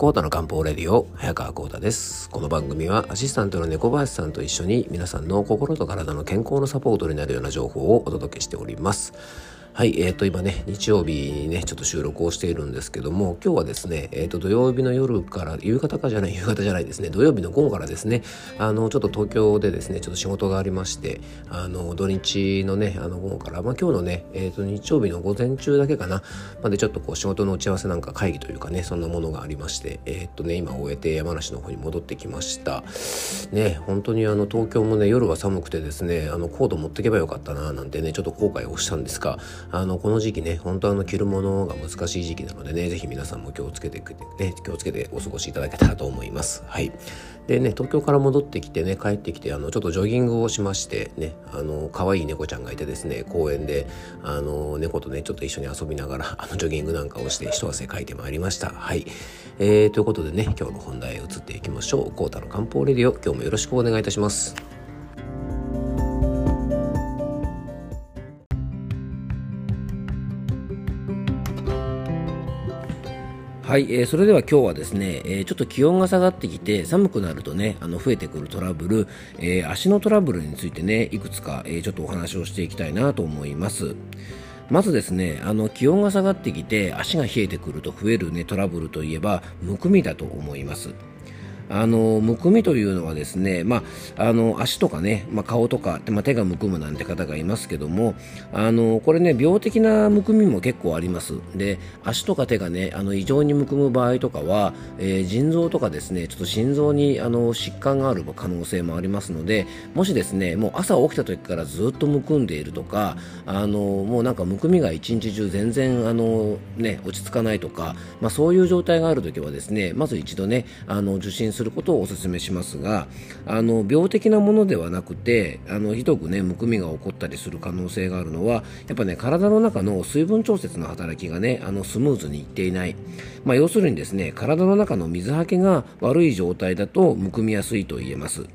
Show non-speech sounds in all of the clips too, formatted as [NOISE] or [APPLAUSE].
コータの漢方レディオ早川コータです。この番組はアシスタントの猫林さんと一緒に皆さんの心と体の健康のサポートになるような情報をお届けしております。はい、えー、と今ね日曜日にねちょっと収録をしているんですけども今日はですね、えー、と土曜日の夜から夕方かじゃない夕方じゃないですね土曜日の午後からですねあのちょっと東京でですねちょっと仕事がありましてあの土日のねあの午後から、まあ、今日のね、えー、と日曜日の午前中だけかなまでちょっとこう仕事の打ち合わせなんか会議というかねそんなものがありましてえっ、とね今終えて山梨の方に戻ってきました。ね本当にあの東京もね夜は寒くてですねあのコード持ってけばよかったななんてねちょっと後悔をしたんですがあのこの時期ね本当あの着るものが難しい時期なのでね是非皆さんも気をつけてね気をつけてお過ごしいただけたらと思います。はい。でね東京から戻ってきてね帰ってきてあのちょっとジョギングをしましてねあの可愛い猫ちゃんがいてですね公園であの猫とねちょっと一緒に遊びながら [LAUGHS] あのジョギングなんかをして一汗かいてまいりました。はい。えー、ということでね今日の本題へ移っていきましょう。コータの漢方レディオ今日もよろしくお願いいたします。はい、えー、それでは今日はですね、えー、ちょっと気温が下がってきて寒くなるとねあの増えてくるトラブル、えー、足のトラブルについてねいくつか、えー、ちょっとお話をしていきたいなと思います。まずですねあの気温が下がってきて足が冷えてくると増えるねトラブルといえばむくみだと思います。あのむくみというのはですね、まあ、あの足とかね、まあ、顔とか、まあ、手がむくむなんて方がいますけどもあのこれね病的なむくみも結構あります。で足とか手がねあの異常にむくむ場合とかは、えー、腎臓とかですねちょっと心臓にあの疾患がある可能性もありますのでもしですねもう朝起きた時からずっとむくんでいるとかあのもうなんかむくみが一日中全然あの、ね、落ち着かないとか、まあ、そういう状態がある時はですねまず一度ねあの受診する。することをお勧めしますがあの病的なものではなくてあのひどくねむくみが起こったりする可能性があるのはやっぱね体の中の水分調節の働きがねあのスムーズにいっていない、まあ、要するにですね体の中の水はけが悪い状態だとむくみやすいと言えます。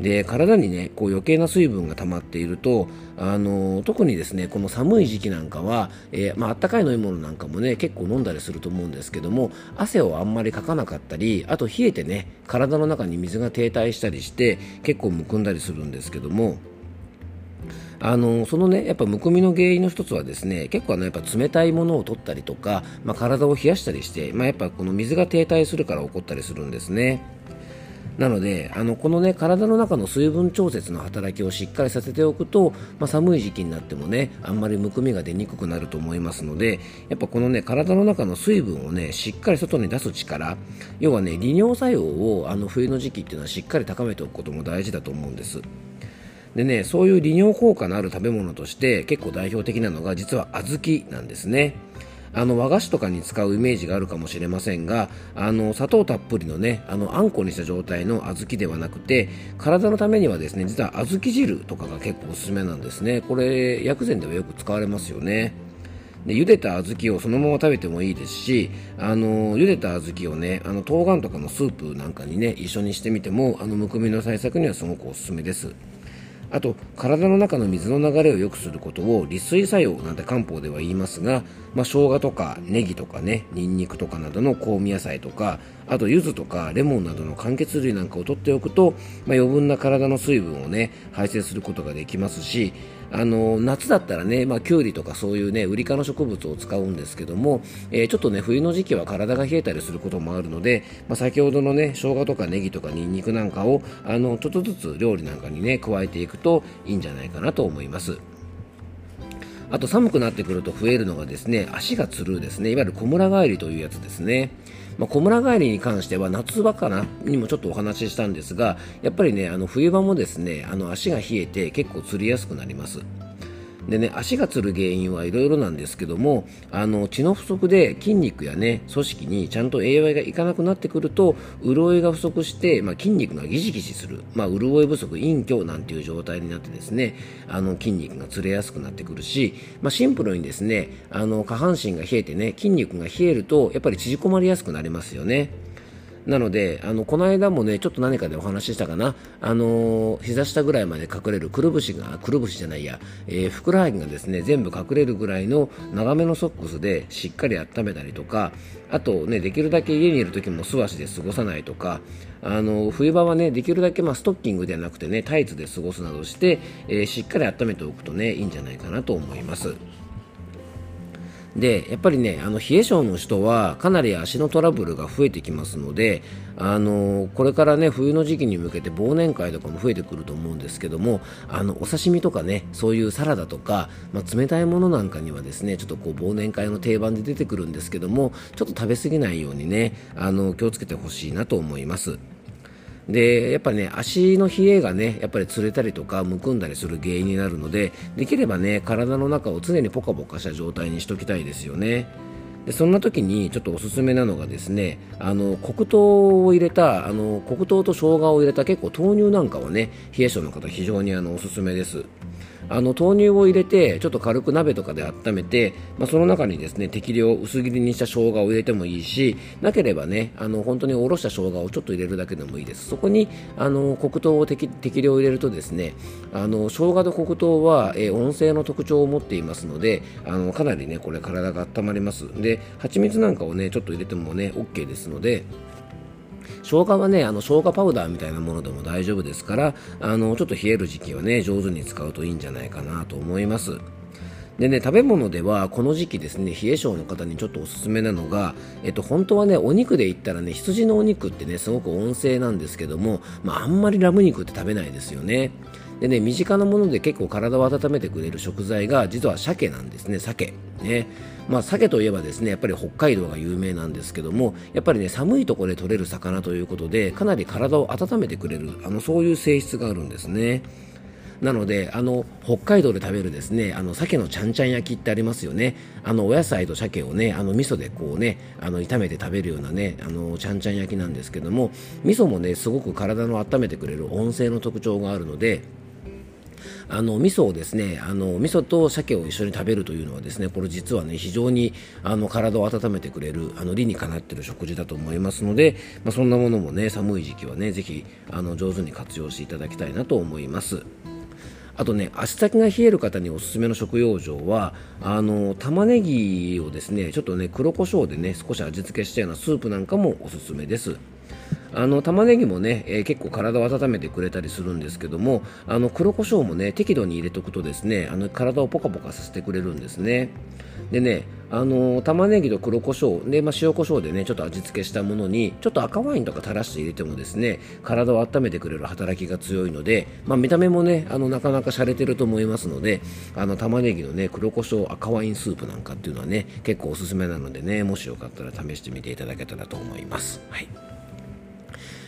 で体にねこう余計な水分が溜まっているとあの特にですねこの寒い時期なんかは、えー、まあったかい飲み物なんかもね結構飲んだりすると思うんですけども汗をあんまりかかなかったりあと冷えてね体の中に水が停滞したりして結構むくんだりするんですけどもあのそのねやっぱむくみの原因の一つはですね結構あのやっぱ冷たいものを取ったりとか、まあ、体を冷やしたりして、まあ、やっぱこの水が停滞するから起こったりするんですね。なのであのこのね体の中の水分調節の働きをしっかりさせておくと、まあ、寒い時期になってもねあんまりむくみが出にくくなると思いますのでやっぱこのね体の中の水分をねしっかり外に出す力要はね利尿作用をあの冬の時期っていうのはしっかり高めておくことも大事だと思うんです。でね、そういう利尿効果のある食べ物として結構代表的なのが実は小豆なんですね。あの和菓子とかに使うイメージがあるかもしれませんがあの砂糖たっぷりのねあのあんこにした状態の小豆ではなくて体のためにはですね実は小豆汁とかが結構おすすめなんですね。これ薬膳ではよく使われますよね。で茹でた小豆をそのまま食べてもいいですしあの茹でた小豆をねあの冬瓜とかのスープなんかにね一緒にしてみてもあのむくみの対策にはすごくおすすめです。あと体の中の水の流れを良くすることを利水作用なんて漢方では言いますが、まあ、生姜とかネギとかねニンニクとかなどの香味野菜とかあと柚子とかレモンなどの柑橘類なんかを取っておくと、まあ、余分な体の水分をね排泄することができますしあの夏だったらね、まあ、きゅうりとかそういうねウリ科の植物を使うんですけども、えー、ちょっとね冬の時期は体が冷えたりすることもあるので、まあ、先ほどのね生姜とかネギとかニンニクなんかをあのちょっとずつ料理なんかにね加えていくといいんじゃないかなと思います。あと寒くなってくると増えるのがですね足がつるですねいわゆるこむら返りというやつですね。まあ、小村帰りに関しては夏場かなにもちょっとお話ししたんですがやっぱりねあの冬場もですねあの足が冷えて結構つりやすくなります。でね足がつる原因はいろいろなんですけどもあの血の不足で筋肉やね組織にちゃんと栄養がいかなくなってくると潤いが不足して、まあ、筋肉がギシギシする、まあ、潤い不足陰虚なんていう状態になってですねあの筋肉がつれやすくなってくるし、まあ、シンプルにですねあの下半身が冷えてね筋肉が冷えるとやっぱり縮こまりやすくなりますよね。なので、あの、この間もね、ちょっと何かでお話ししたかな、あのー、膝下ぐらいまで隠れるくるぶしが、くるぶしじゃないや、えー、ふくらはぎがですね、全部隠れるぐらいの長めのソックスでしっかり温めたりとか、あとね、できるだけ家にいる時も素足で過ごさないとか、あの、冬場はね、できるだけまあストッキングではなくてね、タイツで過ごすなどして、えー、しっかり温めておくとね、いいんじゃないかなと思います。でやっぱりねあの冷え性の人はかなり足のトラブルが増えてきますのであのこれからね冬の時期に向けて忘年会とかも増えてくると思うんですけどもあのお刺身とかねそういうサラダとか、まあ、冷たいものなんかにはですねちょっとこう忘年会の定番で出てくるんですけどもちょっと食べ過ぎないようにねあの気をつけてほしいなと思います。でやっぱね足の冷えがねやっぱり釣れたりとかむくんだりする原因になるのでできればね体の中を常にポカポカした状態にしときたいですよね。でそんな時にちょっとおすすめなのがですねあの黒糖を入れたあの黒糖と生姜を入れた結構豆乳なんかはね冷え性の方非常にあのおすすめです。あの豆乳を入れてちょっと軽く鍋とかで温めて、まあ、その中にですね適量薄切りにした生姜を入れてもいいしなければねあの本当におろした生姜をちょっと入れるだけでもいいです。そこにあの黒糖を適量入れるとですねあの生姜と黒糖は、えー、温性の特徴を持っていますのであのかなりねこれ体が温まります。で蜂蜜なんかをねちょっと入れてもね OK ですので生姜はね、あの生姜パウダーみたいなものでも大丈夫ですから、あのちょっと冷える時期はね、上手に使うといいんじゃないかなと思います。でね、食べ物ではこの時期ですね、冷え性の方にちょっとおすすめなのが、えっと、本当はね、お肉で言ったらね、羊のお肉ってね、すごく温性なんですけども、まあ、あんまりラム肉って食べないですよね。でね、身近なもので結構体を温めてくれる食材が実は鮭なんですね、鮭。ね。まあ、鮭といえばですね、やっぱり北海道が有名なんですけども、やっぱりね、寒いところで取れる魚ということで、かなり体を温めてくれる、あの、そういう性質があるんですね。なので、あの、北海道で食べるですね、あの、鮭のちゃんちゃん焼きってありますよね。あの、お野菜と鮭をね、あの、味噌でこうね、あの、炒めて食べるようなね、あの、ちゃんちゃん焼きなんですけども、味噌もね、すごく体の温めてくれる温性の特徴があるので、あの味噌をですねあの味噌と鮭を一緒に食べるというのはですねこれ実はね非常にあの体を温めてくれるあの理にかなっている食事だと思いますので、まあ、そんなものもね寒い時期はねぜひあの上手に活用していただきたいなと思います。あとね、足先が冷える方におすすめの食用場は、あの、玉ねぎをですね、ちょっとね、黒胡椒でね、少し味付けしたようなスープなんかもおすすめです。あの玉ねぎもね、えー、結構体を温めてくれたりするんですけどもあの黒胡椒もね適度に入れておくとですねあの体をポカポカさせてくれるんですねでねあの玉ねぎと黒胡椒で、まあ、塩胡椒でねちょっと味付けしたものにちょっと赤ワインとか垂らして入れてもですね体を温めてくれる働きが強いので、まあ、見た目もねあのなかなか洒落てると思いますのであの玉ねぎのね黒胡椒赤ワインスープなんかっていうのはね結構おすすめなのでねもしよかったら試してみていただけたらと思います。はい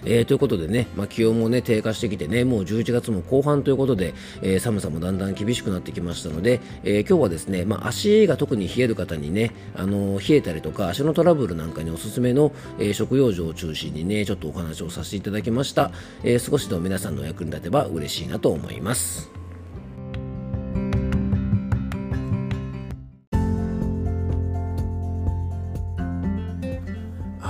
えー、ということでね、まあ、気温もね低下してきてねもう11月も後半ということで、えー、寒さもだんだん厳しくなってきましたので、えー、今日はですね、まあ、足が特に冷える方にね、あの冷えたりとか足のトラブルなんかにおすすめの、え食用場を中心にねちょっとお話をさせていただきました、え少しでも皆さんの役に立てば嬉しいなと思います。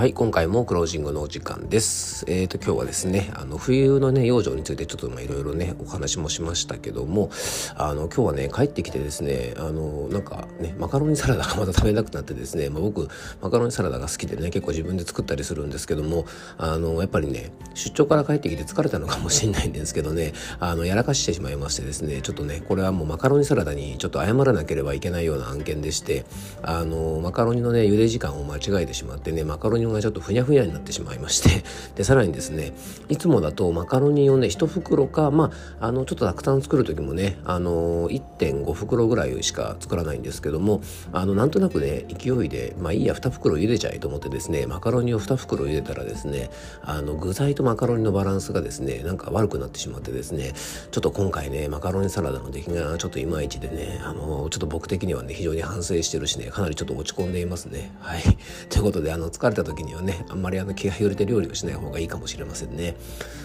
はい、今回もクロージングのお時間です。えっ、ー、と、今日はですね、あの、冬のね、養生についてちょっといろいろね、お話もしましたけども、あの、今日はね、帰ってきてですね、あの、なんかね、マカロニサラダがまた食べなくなってですね、まあ、僕、マカロニサラダが好きでね、結構自分で作ったりするんですけども、あの、やっぱりね、出張から帰ってきて疲れたのかもしれないんですけどね、あの、やらかしてしまいましてですね、ちょっとね、これはもうマカロニサラダにちょっと謝らなければいけないような案件でして、あの、マカロニのね、茹で時間を間違えてしまってね、マカロニがちょっとふにゃふにゃになってしまいまして [LAUGHS] でさらにですねいつもだとマカロニをね1袋かまああのちょっとたくさん作る時もねあの1.5袋ぐらいしか作らないんですけどもあのなんとなくね勢いでまあいいや2袋茹でちゃいと思ってですねマカロニを2袋茹でたらですねあの具材とマカロニのバランスがですねなんか悪くなってしまってですねちょっと今回ねマカロニサラダの出来がちょっといまいちでねあのちょっと僕的にはね非常に反省してるしねかなりちょっと落ち込んでいますね。はい。ということであの疲れた時時にはねあんまりあの気が揺れて料理をしない方がいいかもしれませんね。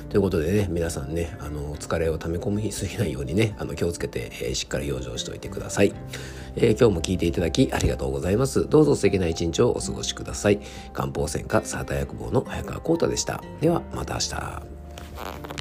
ということでね皆さんねあの疲れを溜め込みすぎないようにねあの気をつけて、えー、しっかり養生しておいてください、えー、今日も聞いていただきありがとうございます。どうぞ素敵な一日をお過ごしください。漢方専科サータ薬房の早川浩太でした。ではまた明日。